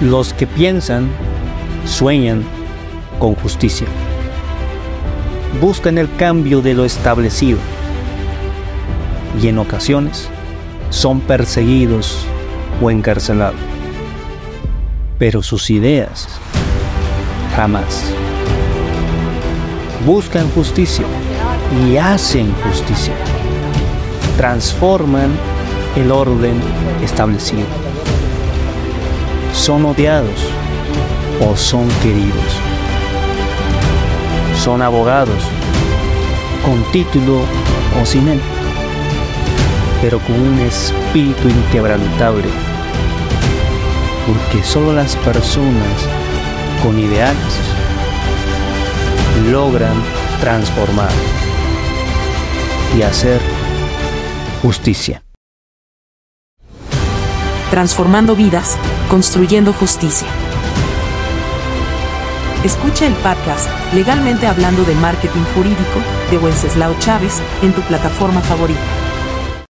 Los que piensan, sueñan con justicia. Buscan el cambio de lo establecido y en ocasiones son perseguidos o encarcelados. Pero sus ideas jamás. Buscan justicia y hacen justicia. Transforman el orden establecido. Son odiados o son queridos. Son abogados con título o sin él, pero con un espíritu inquebrantable, porque solo las personas con ideales logran transformar y hacer justicia. Transformando vidas, construyendo justicia. Escucha el podcast Legalmente Hablando de Marketing Jurídico de Wenceslao Chávez en tu plataforma favorita.